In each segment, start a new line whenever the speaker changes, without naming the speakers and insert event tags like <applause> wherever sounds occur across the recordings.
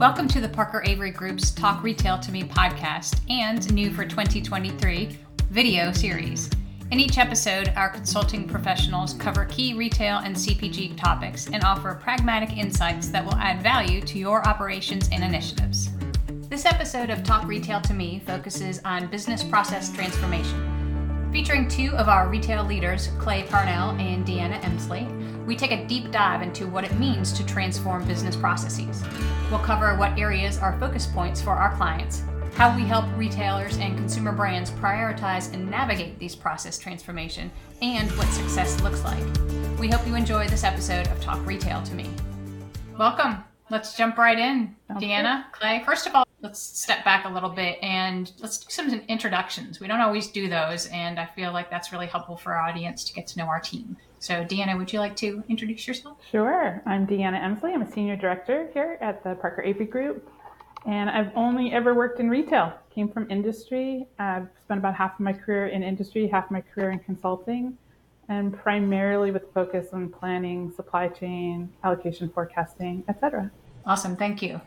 Welcome to the Parker Avery Group's Talk Retail to Me podcast and new for 2023 video series. In each episode, our consulting professionals cover key retail and CPG topics and offer pragmatic insights that will add value to your operations and initiatives. This episode of Talk Retail to Me focuses on business process transformation. Featuring two of our retail leaders, Clay Parnell and Deanna Emsley, we take a deep dive into what it means to transform business processes. We'll cover what areas are focus points for our clients, how we help retailers and consumer brands prioritize and navigate these process transformation, and what success looks like. We hope you enjoy this episode of Talk Retail to Me. Welcome. Let's jump right in. Okay. Deanna, Clay, first of all, let's step back a little bit and let's do some introductions. We don't always do those, and I feel like that's really helpful for our audience to get to know our team. So, Deanna, would you like to introduce yourself?
Sure. I'm Deanna Emsley. I'm a senior director here at the Parker Avery Group, and I've only ever worked in retail. Came from industry. I've spent about half of my career in industry, half of my career in consulting, and primarily with focus on planning, supply chain, allocation forecasting, etc.
Awesome. Thank you.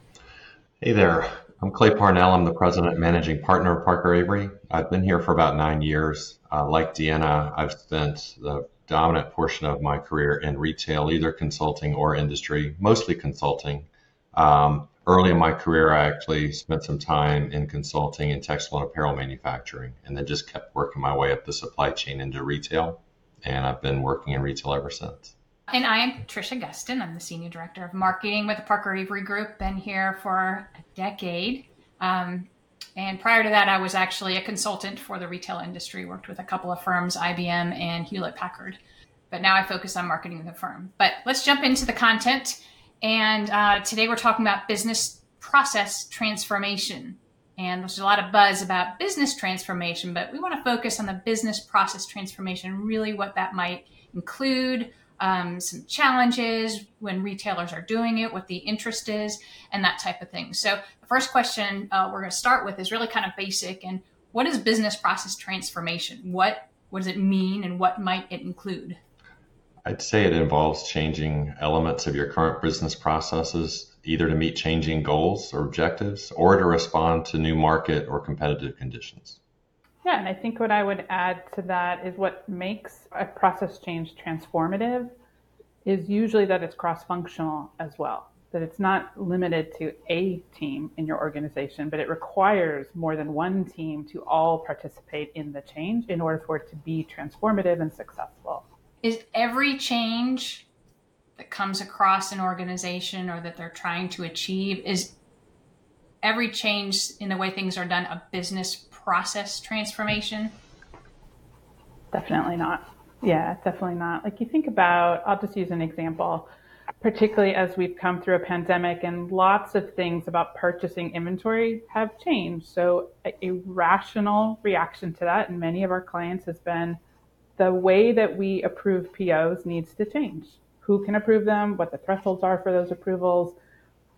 Hey there. I'm Clay Parnell. I'm the president and managing partner of Parker Avery. I've been here for about nine years. Uh, like Deanna, I've spent the dominant portion of my career in retail, either consulting or industry, mostly consulting. Um, early in my career, I actually spent some time in consulting in textile and apparel manufacturing, and then just kept working my way up the supply chain into retail. And I've been working in retail ever since.
And I am Tricia Gustin. I'm the Senior Director of Marketing with the Parker Avery Group. Been here for a decade. Um, and prior to that, I was actually a consultant for the retail industry, worked with a couple of firms, IBM and Hewlett Packard. But now I focus on marketing the firm. But let's jump into the content. And uh, today we're talking about business process transformation. And there's a lot of buzz about business transformation, but we want to focus on the business process transformation, really what that might include, um, some challenges when retailers are doing it, what the interest is, and that type of thing. So, the first question uh, we're going to start with is really kind of basic. And what is business process transformation? What what does it mean, and what might it include?
I'd say it involves changing elements of your current business processes, either to meet changing goals or objectives, or to respond to new market or competitive conditions.
Yeah, and I think what I would add to that is what makes a process change transformative is usually that it's cross functional as well. That it's not limited to a team in your organization, but it requires more than one team to all participate in the change in order for it to be transformative and successful.
Is every change that comes across an organization or that they're trying to achieve is every change in the way things are done a business process transformation?
Definitely not. Yeah, definitely not. Like you think about, I'll just use an example, particularly as we've come through a pandemic and lots of things about purchasing inventory have changed. So, a, rational reaction to that, and many of our clients has been the way that we approve POs needs to change. Who can approve them, what the thresholds are for those approvals,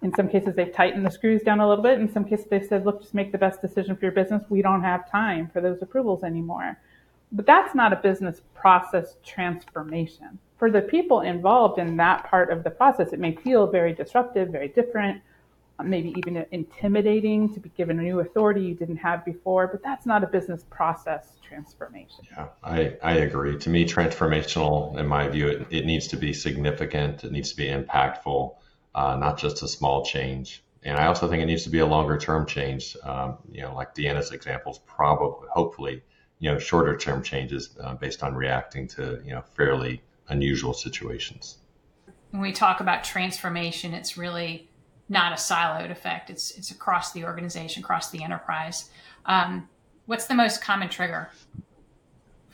in some cases, they've tightened the screws down a little bit. In some cases, they've said, look, just make the best decision for your business. We don't have time for those approvals anymore. But that's not a business process transformation. For the people involved in that part of the process, it may feel very disruptive, very different, um, maybe even intimidating to be given a new authority you didn't have before, but that's not a business process transformation.
Yeah, I, I agree. To me, transformational, in my view, it, it needs to be significant, it needs to be impactful uh, not just a small change. And I also think it needs to be a longer term change. Um, you know, like Deanna's examples, probably, hopefully, you know, shorter term changes uh, based on reacting to, you know, fairly unusual situations.
When we talk about transformation, it's really not a siloed effect. It's it's across the organization, across the enterprise. Um, what's the most common trigger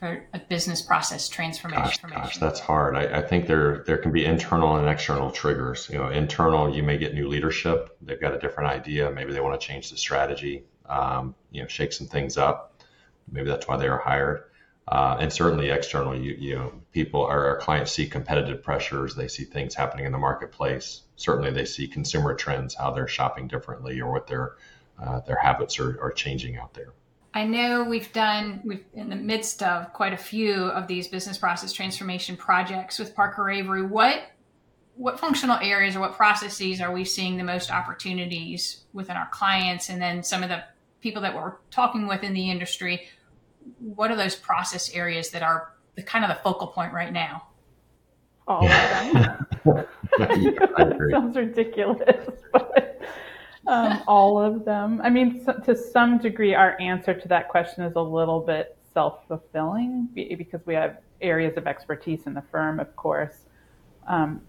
for a business process transformation?
Gosh, gosh that's hard. I, I, think there there can be internal and external triggers. You know, internal, you may get new leadership. They've got a different idea. Maybe they want to change the strategy. Um, you know, shake some things up. Maybe that's why they were hired. Uh, and certainly external, you, you know, people, our, our clients see competitive pressures. They see things happening in the marketplace. Certainly, they see consumer trends, how they're shopping differently, or what their uh, their habits are, are changing out there.
I know we've done we've in the midst of quite a few of these business process transformation projects with Parker Avery. What what functional areas or what processes are we seeing the most opportunities within our clients? And then some of the people that we're talking with in the industry what are those process areas that are the kind of the focal point right now?
All of them. <laughs> <laughs> Sounds ridiculous <laughs> but um, all of them i mean so, to some degree our answer to that question is a little bit self-fulfilling because we have areas of expertise in the firm of course um,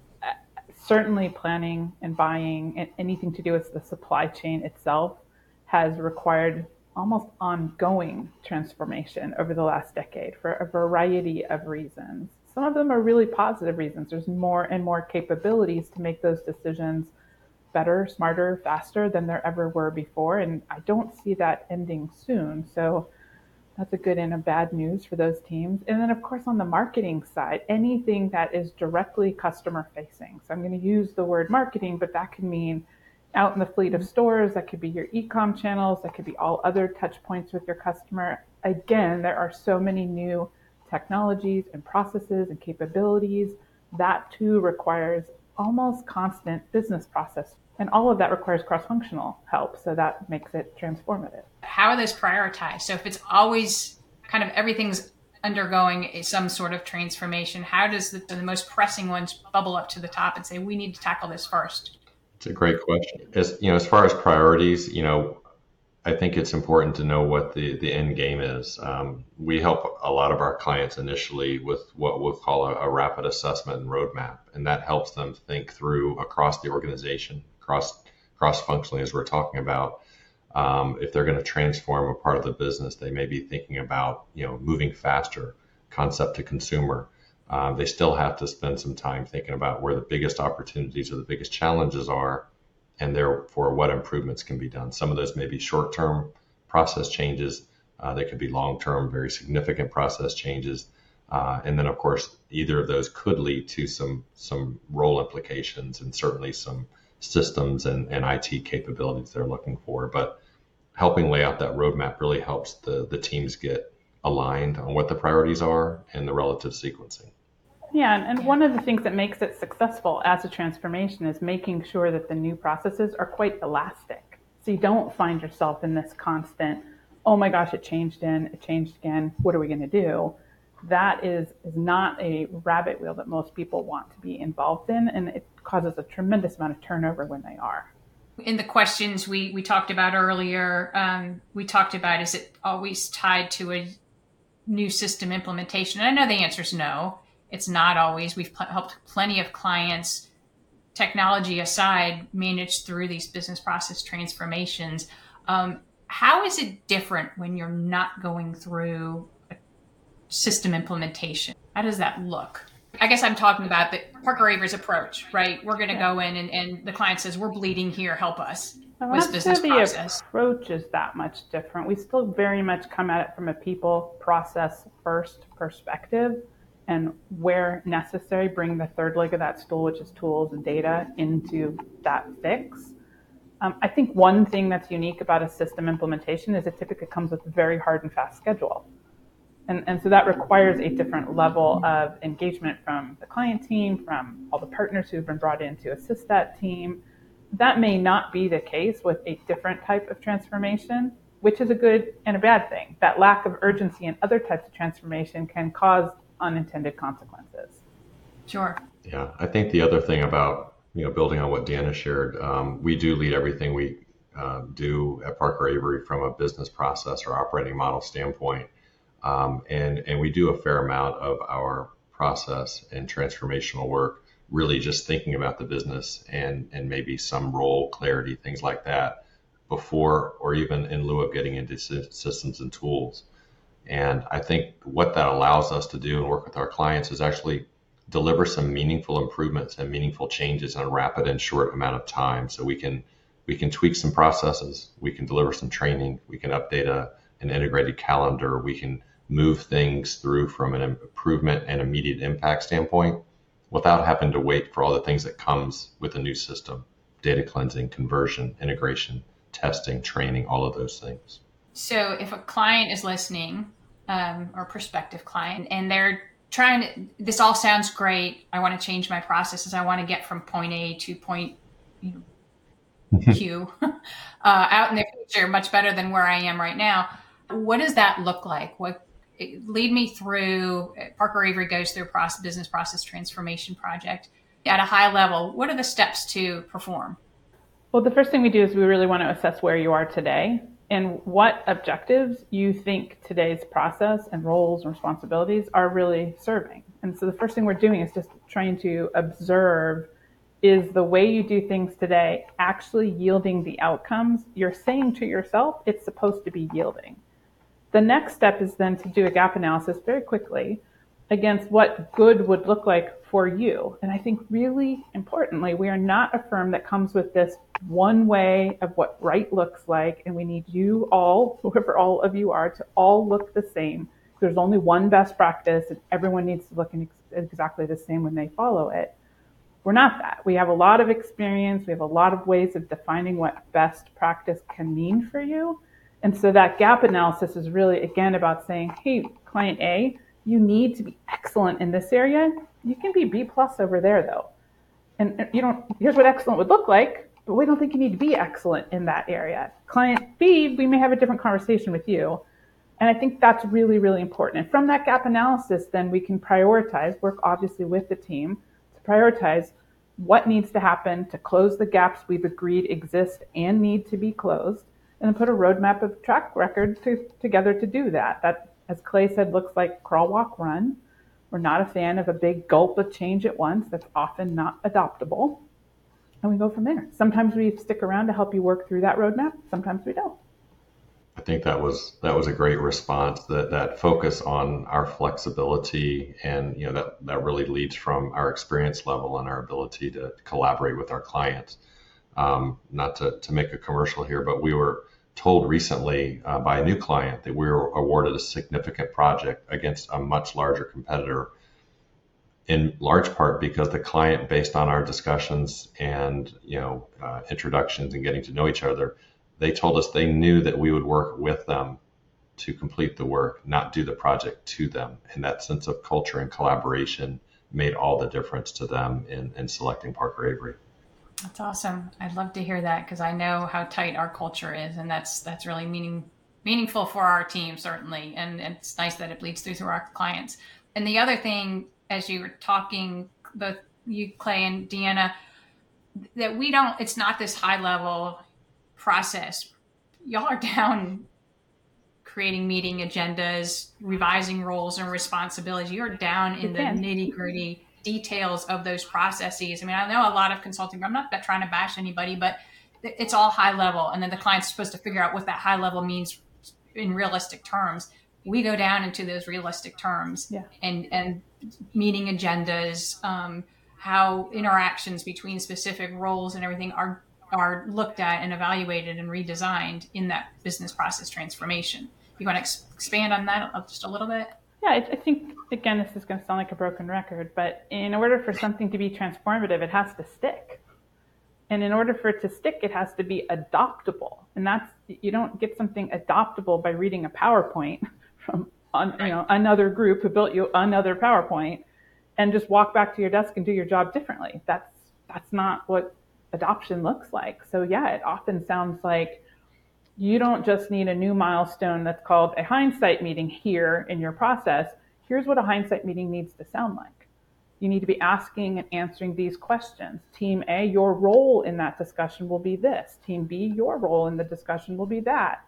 certainly planning and buying and anything to do with the supply chain itself has required almost ongoing transformation over the last decade for a variety of reasons. Some of them are really positive reasons. There's more and more capabilities to make those decisions better, smarter, faster than there ever were before. And I don't see that ending soon. So that's a good and a bad news for those teams. And then, of course, on the marketing side, anything that is directly customer facing. So I'm going to use the word marketing, but that can mean out in the fleet of mm-hmm. stores, that could be your e-com channels, that could be all other touch points with your customer. Again, there are so many new technologies and processes and capabilities. That too requires almost constant business process and all of that requires cross functional help. So that makes it transformative.
How are those prioritized? So if it's always kind of everything's undergoing some sort of transformation, how does the, the most pressing ones bubble up to the top and say, we need to tackle this first?
It's a great question. As you know, as far as priorities, you know, I think it's important to know what the, the end game is. Um, we help a lot of our clients initially with what we'll call a, a rapid assessment and roadmap, and that helps them think through across the organization cross cross functionally as we're talking about. Um, if they're going to transform a part of the business, they may be thinking about you know moving faster, concept to consumer. Um, they still have to spend some time thinking about where the biggest opportunities or the biggest challenges are, and therefore what improvements can be done. Some of those may be short-term process changes. Uh, they could be long-term, very significant process changes. Uh, and then, of course, either of those could lead to some some role implications and certainly some systems and, and IT capabilities they're looking for. But helping lay out that roadmap really helps the, the teams get aligned on what the priorities are and the relative sequencing.
Yeah, and one of the things that makes it successful as a transformation is making sure that the new processes are quite elastic. So you don't find yourself in this constant, oh my gosh, it changed in, it changed again, what are we going to do? That is, is not a rabbit wheel that most people want to be involved in, and it causes a tremendous amount of turnover when they are.
In the questions we, we talked about earlier, um, we talked about is it always tied to a new system implementation? And I know the answer is no, it's not always. We've pl- helped plenty of clients, technology aside, manage through these business process transformations. Um, how is it different when you're not going through system implementation? How does that look? I guess I'm talking about the Parker Avery's approach, right? We're going to yeah. go in and, and, the client says, we're bleeding here, help us.
I'm not sure the process. approach is that much different. We still very much come at it from a people process first perspective and where necessary, bring the third leg of that stool, which is tools and data, into that fix. Um, I think one thing that's unique about a system implementation is it typically comes with a very hard and fast schedule. And, and so that requires a different level of engagement from the client team, from all the partners who've been brought in to assist that team. That may not be the case with a different type of transformation, which is a good and a bad thing. That lack of urgency in other types of transformation can cause unintended consequences.
Sure.
Yeah, I think the other thing about you know building on what Deanna shared, um, we do lead everything we uh, do at Parker Avery from a business process or operating model standpoint. Um, and, and we do a fair amount of our process and transformational work, really just thinking about the business and, and maybe some role clarity, things like that, before or even in lieu of getting into systems and tools. And I think what that allows us to do and work with our clients is actually deliver some meaningful improvements and meaningful changes in a rapid and short amount of time. So we can we can tweak some processes, we can deliver some training, we can update a, an integrated calendar, we can move things through from an improvement and immediate impact standpoint without having to wait for all the things that comes with a new system data cleansing conversion integration testing training all of those things
so if a client is listening um, or prospective client and they're trying to, this all sounds great. I want to change my processes. I want to get from point A to point you know, Q <laughs> uh, out in the future much better than where I am right now. What does that look like? What lead me through uh, Parker Avery goes through process, business process transformation project at a high level. What are the steps to perform?
Well, the first thing we do is we really want to assess where you are today and what objectives you think today's process and roles and responsibilities are really serving. And so the first thing we're doing is just trying to observe is the way you do things today actually yielding the outcomes you're saying to yourself it's supposed to be yielding. The next step is then to do a gap analysis very quickly against what good would look like for you. And I think really importantly, we are not a firm that comes with this one way of what right looks like. And we need you all, <laughs> whoever all of you are, to all look the same. There's only one best practice and everyone needs to look exactly the same when they follow it. We're not that. We have a lot of experience. We have a lot of ways of defining what best practice can mean for you. And so that gap analysis is really, again, about saying, hey, client A, you need to be excellent in this area. You can be B plus over there though. And you don't, here's what excellent would look like, but we don't think you need to be excellent in that area. Client B, we may have a different conversation with you. And I think that's really, really important. And from that gap analysis, then we can prioritize, work obviously with the team to prioritize what needs to happen to close the gaps we've agreed exist and need to be closed, and put a roadmap of track record to, together to do that. That as Clay said, looks like crawl, walk, run. We're not a fan of a big gulp of change at once. That's often not adoptable. And we go from there. Sometimes we stick around to help you work through that roadmap. Sometimes we don't.
I think that was that was a great response. That that focus on our flexibility and you know that that really leads from our experience level and our ability to collaborate with our clients. Um, not to, to make a commercial here, but we were told recently uh, by a new client that we were awarded a significant project against a much larger competitor in large part because the client based on our discussions and you know uh, introductions and getting to know each other they told us they knew that we would work with them to complete the work not do the project to them. And that sense of culture and collaboration made all the difference to them in, in selecting parker avery
that's awesome. I'd love to hear that because I know how tight our culture is, and that's that's really meaning meaningful for our team certainly, and it's nice that it bleeds through to our clients. And the other thing, as you were talking, both you Clay and Deanna, that we don't. It's not this high level process. Y'all are down creating meeting agendas, revising roles and responsibilities. You're down in the nitty gritty details of those processes. I mean, I know a lot of consulting, I'm not trying to bash anybody, but it's all high level. And then the client's supposed to figure out what that high level means in realistic terms. We go down into those realistic terms
yeah.
and, and meeting agendas, um, how interactions between specific roles and everything are, are looked at and evaluated and redesigned in that business process transformation. You want to ex- expand on that just a little bit?
Yeah, I, I think again, this is going to sound like a broken record, but in order for something to be transformative, it has to stick. And in order for it to stick, it has to be adoptable. And that's you don't get something adoptable by reading a PowerPoint from on, you know another group who built you another PowerPoint and just walk back to your desk and do your job differently. That's that's not what adoption looks like. So yeah, it often sounds like you don't just need a new milestone that's called a hindsight meeting here in your process. Here's what a hindsight meeting needs to sound like. You need to be asking and answering these questions. Team A, your role in that discussion will be this. Team B, your role in the discussion will be that.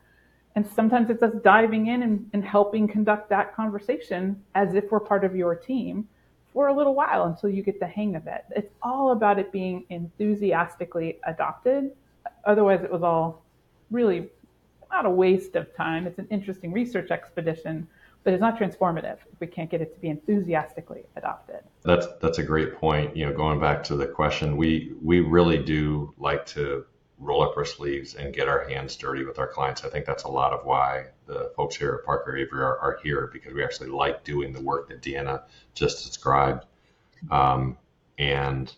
And sometimes it's us diving in and, and helping conduct that conversation as if we're part of your team for a little while until you get the hang of it. It's all about it being enthusiastically adopted. Otherwise, it was all really not a waste of time. It's an interesting research expedition, but it's not transformative if we can't get it to be enthusiastically adopted.
That's that's a great point. You know, going back to the question, we we really do like to roll up our sleeves and get our hands dirty with our clients. I think that's a lot of why the folks here at Parker Avery are, are here because we actually like doing the work that Deanna just described. Um, and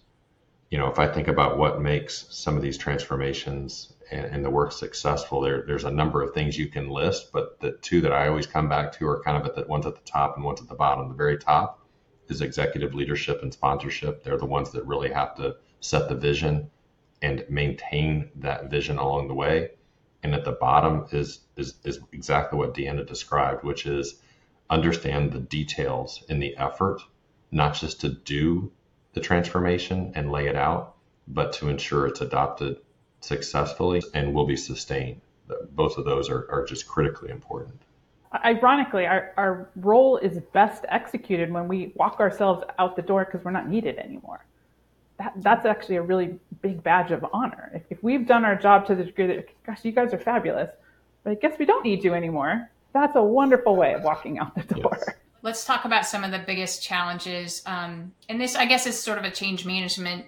you know, if I think about what makes some of these transformations and, and, the work successful, there, there's a number of things you can list, but the two that I always come back to are kind of at the ones at the top and ones at the bottom. The very top is executive leadership and sponsorship. They're the ones that really have to set the vision and maintain that vision along the way. And at the bottom is is, is exactly what Deanna described, which is understand the details in the effort, not just to do the transformation and lay it out, but to ensure it's adopted successfully and will be sustained. Both of those are, are just critically important.
Ironically, our, our role is best executed when we walk ourselves out the door because we're not needed anymore. That, that's actually a really big badge of honor. If, if we've done our job to the degree that, gosh, you guys are fabulous, but I guess we don't need you anymore, that's a wonderful way of walking out the door. Yes.
Let's talk about some of the biggest challenges. Um, and this, I guess, is sort of a change management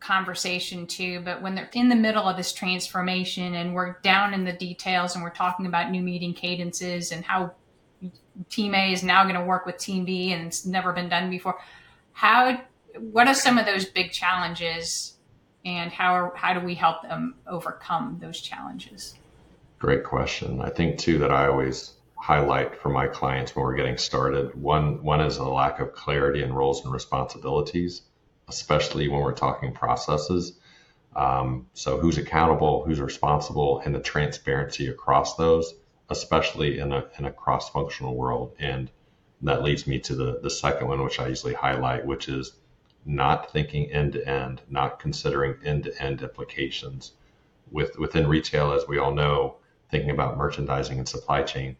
conversation too, but when they're in the middle of this transformation and we're down in the details and we're talking about new meeting cadences and how team A is now going to work with team B and it's never been done before. How what are some of those big challenges and how how do we help them overcome those challenges?
Great question. I think too that I always highlight for my clients when we're getting started. One one is a lack of clarity in roles and responsibilities especially when we're talking processes. Um, so, who's accountable, who's responsible, and the transparency across those, especially in a, in a cross functional world. And that leads me to the, the second one, which I usually highlight, which is not thinking end to end, not considering end to end implications. With, within retail, as we all know, thinking about merchandising and supply chain,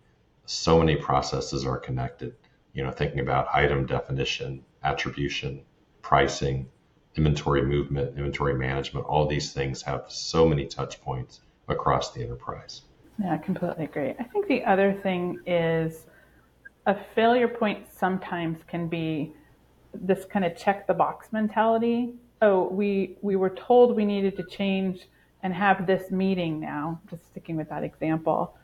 so many processes are connected. You know, thinking about item definition, attribution, pricing, inventory movement, inventory management, all these things have so many touch points across the enterprise.
Yeah, I completely agree. I think the other thing is a failure point sometimes can be this kind of check the box mentality. Oh, we we were told we needed to change and have this meeting now, just sticking with that example.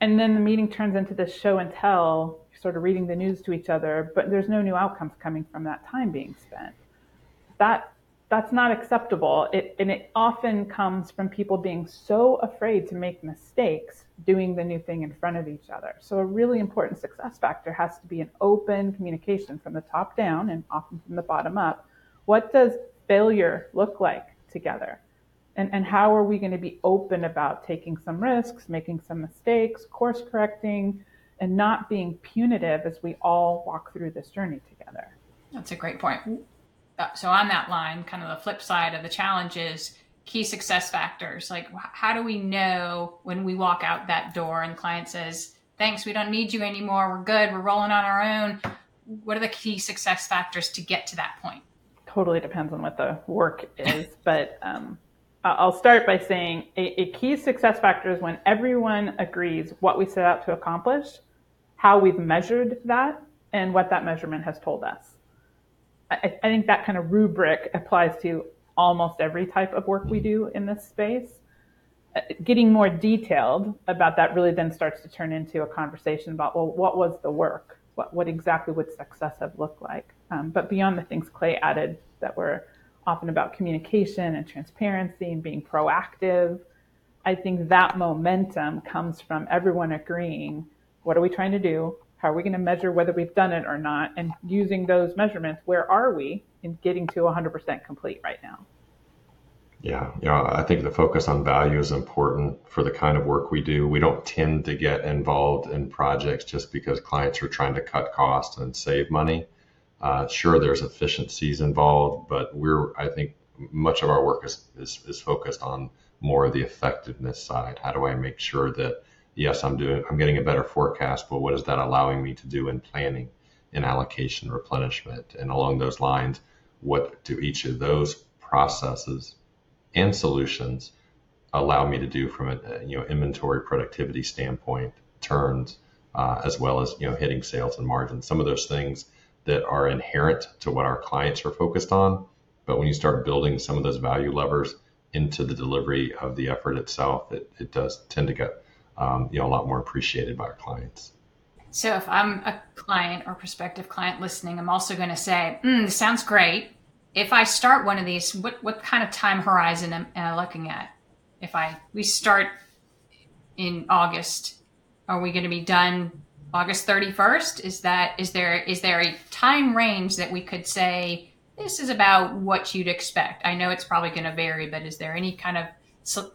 And then the meeting turns into this show and tell sort of reading the news to each other, but there's no new outcomes coming from that time being spent. That that's not acceptable. It, and it often comes from people being so afraid to make mistakes doing the new thing in front of each other. So a really important success factor has to be an open communication from the top down and often from the bottom up. What does failure look like together? And, and how are we going to be open about taking some risks, making some mistakes, course correcting, and not being punitive as we all walk through this journey together.
That's a great point. Uh, so, on that line, kind of the flip side of the challenge is key success factors. Like, how do we know when we walk out that door and the client says, Thanks, we don't need you anymore. We're good. We're rolling on our own. What are the key success factors to get to that point?
Totally depends on what the work is. but um, I'll start by saying a, a, key success factor is when everyone agrees what we set out to accomplish, how we've measured that, and what that measurement has told us. I, I think that kind of rubric applies to almost every type of work we do in this space. Uh, getting more detailed about that really then starts to turn into a conversation about, well, what was the work? What, what exactly would success have looked like? Um, but beyond the things Clay added that were often about communication and transparency and being proactive. I think that momentum comes from everyone agreeing what are we trying to do? How are we going to measure whether we've done it or not? And using those measurements, where are we in getting to 100% complete right now?
Yeah, yeah, I think the focus on value is important for the kind of work we do. We don't tend to get involved in projects just because clients are trying to cut costs and save money. Uh, sure, there's efficiencies involved, but we're I think much of our work is, is, is focused on more of the effectiveness side. How do I make sure that yes, I'm doing I'm getting a better forecast, but what is that allowing me to do in planning, in allocation, replenishment, and along those lines, what do each of those processes and solutions allow me to do from a you know inventory productivity standpoint, turns, uh, as well as you know hitting sales and margins. Some of those things that are inherent to what our clients are focused on. But when you start building some of those value levers into the delivery of the effort itself, it, it does tend to get um, you know a lot more appreciated by our clients.
So if I'm a client or prospective client listening, I'm also going to say, mm, "This sounds great." If I start one of these, what what kind of time horizon am, am I looking at? If I we start in August, are we going to be done August 31st? Is that is there is there a time range that we could say this is about what you'd expect? I know it's probably going to vary, but is there any kind of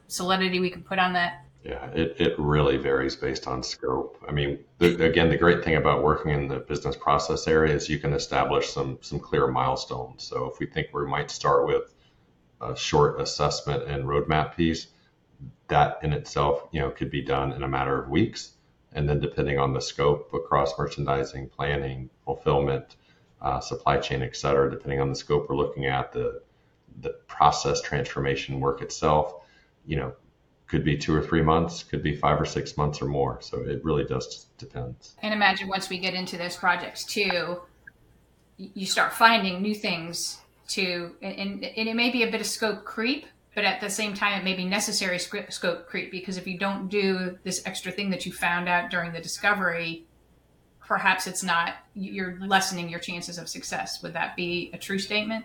solidity we can put on that?
Yeah, it, it really varies based on scope. I mean, the, again, the great thing about working in the business process area is you can establish some some clear milestones. So if we think we might start with a short assessment and roadmap piece, that in itself, you know, could be done in a matter of weeks. And then depending on the scope across merchandising, planning, fulfillment, uh, supply chain, et cetera, depending on the scope we're looking at, the the process transformation work itself, you know, could be two or three months, could be five or six months or more. So it really does depend.
And imagine once we get into those projects too, you start finding new things to, and, and it may be a bit of scope creep, but at the same time, it may be necessary scope creep because if you don't do this extra thing that you found out during the discovery, perhaps it's not, you're lessening your chances of success. Would that be a true statement?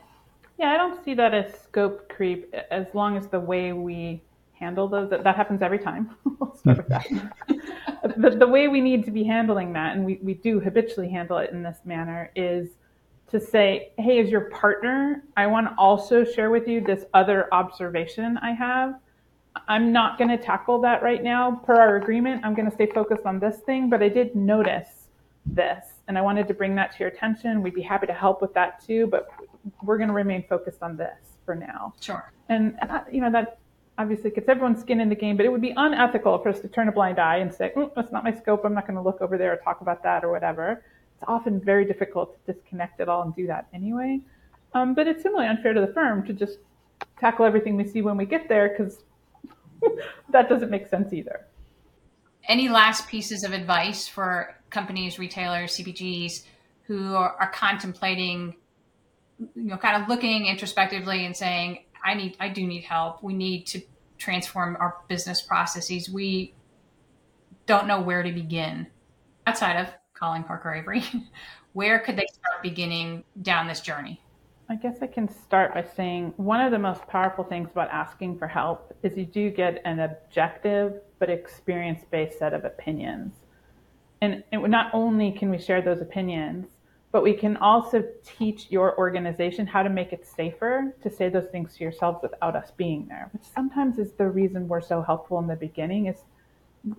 Yeah, I don't see that as scope creep as long as the way we handle those. That, that happens every time. <laughs> we'll start with that. <laughs> the, the way we need to be handling that, and we, we do habitually handle it in this manner, is to say, hey, as your partner, I want to also share with you this other observation I have. I'm not going to tackle that right now per our agreement. I'm going to stay focused on this thing, but I did notice this and I wanted to bring that to your attention. We'd be happy to help with that too, but we're going to remain focused on this for now.
Sure.
And, you know, that obviously gets everyone's skin in the game, but it would be unethical for us to turn a blind eye and say, mm, that's not my scope. I'm not going to look over there or talk about that or whatever. It's often very difficult to disconnect it all and do that anyway. Um, but it's similarly unfair to the firm to just tackle everything we see when we get there because <laughs> that doesn't make sense either.
Any last pieces of advice for companies, retailers, CPGs who are, are contemplating, you know, kind of looking introspectively and saying, I need, I do need help. We need to transform our business processes. We don't know where to begin outside of calling Parker Avery. <laughs> where could they start beginning down this journey?
I guess I can start by saying one of the most powerful things about asking for help is you do get an objective but experience based set of opinions. And it, not only can we share those opinions, but we can also teach your organization how to make it safer to say those things to yourselves without us being there, which sometimes is the reason we're so helpful in the beginning is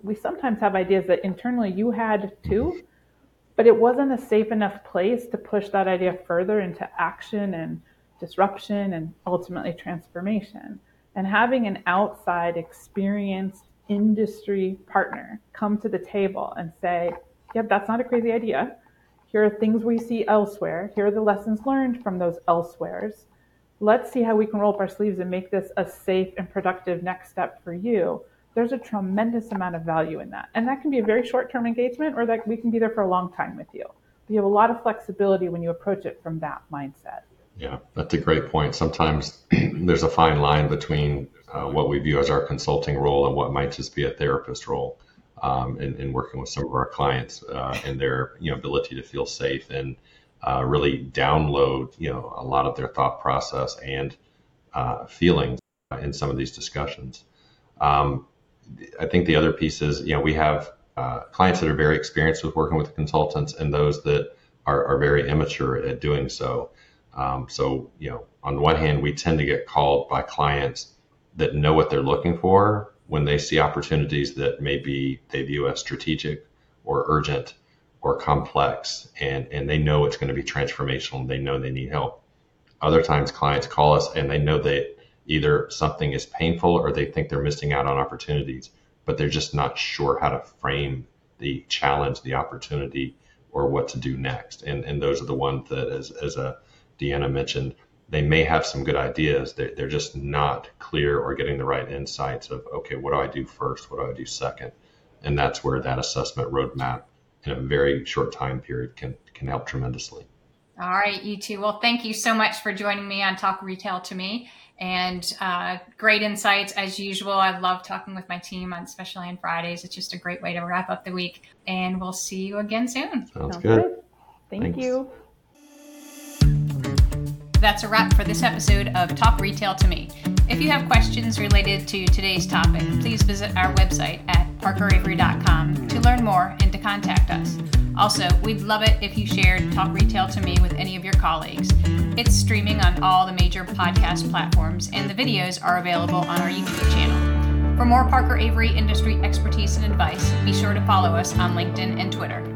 we sometimes have ideas that internally you had too, but it wasn't a safe enough place to push that idea further into action and disruption and ultimately transformation. And having an outside experienced industry partner come to the table and say, yep, that's not a crazy idea here are things we see elsewhere. Here are the lessons learned from those elsewheres. Let's see how we can roll up our sleeves and make this a safe and productive next step for you. There's a tremendous amount of value in that. And that can be a very short term engagement or that we can be there for a long time with you. But you have a lot of flexibility when you approach it from that mindset.
Yeah, that's a great point. Sometimes <clears throat> there's a fine line between uh, what we view as our consulting role and what might just be a therapist role um, in, in, working with some of our clients uh, and their you know ability to feel safe and uh, really download you know a lot of their thought process and uh, feelings in some of these discussions. Um, I think the other piece is you know we have uh, clients that are very experienced with working with consultants and those that are, are very immature at doing so. Um, so you know on one hand we tend to get called by clients that know what they're looking for when they see opportunities that maybe they view as strategic or urgent or complex and, and they know it's going to be transformational and they know they need help. Other times clients call us and they know that either something is painful or they think they're missing out on opportunities, but they're just not sure how to frame the challenge, the opportunity, or what to do next. And, and those are the ones that, as, as a Deanna mentioned, they may have some good ideas. They're, they're just not clear or getting the right insights of, okay, what do I do first? What do I do second? And that's where that assessment roadmap in a very short time period can, can help tremendously.
All right, you two. Well, thank you so much for joining me on Talk Retail to Me and uh, great insights as usual. I love talking with my team, on, especially on Fridays. It's just a great way to wrap up the week. And we'll see you again soon.
Sounds, Sounds good. good.
Thank Thanks. you.
That's a wrap for this episode of Talk Retail to Me. If you have questions related to today's topic, please visit our website at parkeravery.com to learn more and to contact us. Also, we'd love it if you shared Talk Retail to Me with any of your colleagues. It's streaming on all the major podcast platforms, and the videos are available on our YouTube channel. For more Parker Avery industry expertise and advice, be sure to follow us on LinkedIn and Twitter.